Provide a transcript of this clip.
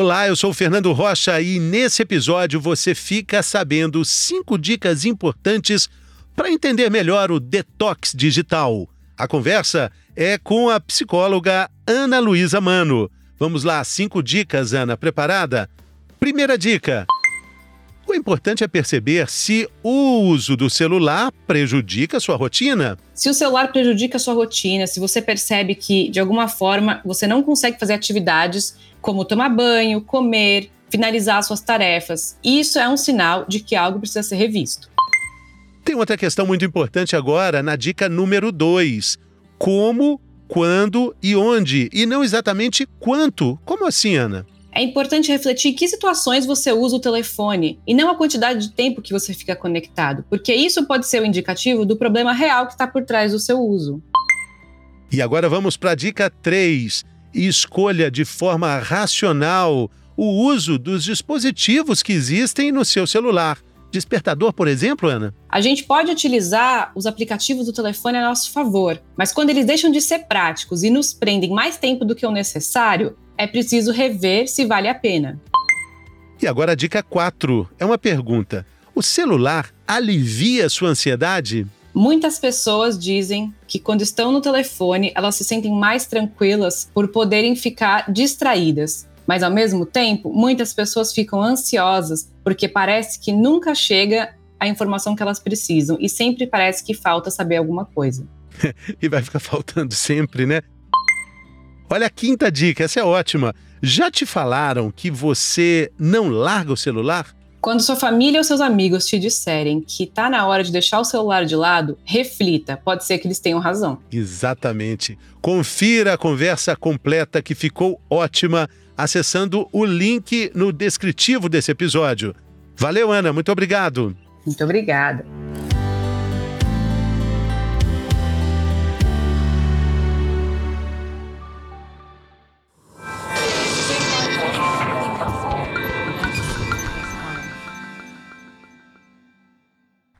Olá, eu sou o Fernando Rocha e nesse episódio você fica sabendo cinco dicas importantes para entender melhor o detox digital. A conversa é com a psicóloga Ana Luísa Mano. Vamos lá, cinco dicas, Ana. Preparada? Primeira dica. O importante é perceber se o uso do celular prejudica a sua rotina. Se o celular prejudica a sua rotina, se você percebe que, de alguma forma, você não consegue fazer atividades como tomar banho, comer, finalizar suas tarefas, isso é um sinal de que algo precisa ser revisto. Tem outra questão muito importante agora na dica número 2. Como, quando e onde, e não exatamente quanto. Como assim, Ana? É importante refletir em que situações você usa o telefone e não a quantidade de tempo que você fica conectado, porque isso pode ser o um indicativo do problema real que está por trás do seu uso. E agora vamos para a dica 3. Escolha de forma racional o uso dos dispositivos que existem no seu celular. Despertador, por exemplo, Ana? A gente pode utilizar os aplicativos do telefone a nosso favor, mas quando eles deixam de ser práticos e nos prendem mais tempo do que o necessário, é preciso rever se vale a pena. E agora a dica 4 é uma pergunta: o celular alivia sua ansiedade? Muitas pessoas dizem que quando estão no telefone, elas se sentem mais tranquilas por poderem ficar distraídas. Mas ao mesmo tempo, muitas pessoas ficam ansiosas porque parece que nunca chega a informação que elas precisam e sempre parece que falta saber alguma coisa. e vai ficar faltando sempre, né? Olha a quinta dica, essa é ótima. Já te falaram que você não larga o celular? Quando sua família ou seus amigos te disserem que está na hora de deixar o celular de lado, reflita, pode ser que eles tenham razão. Exatamente. Confira a conversa completa que ficou ótima acessando o link no descritivo desse episódio. Valeu, Ana, muito obrigado. Muito obrigada.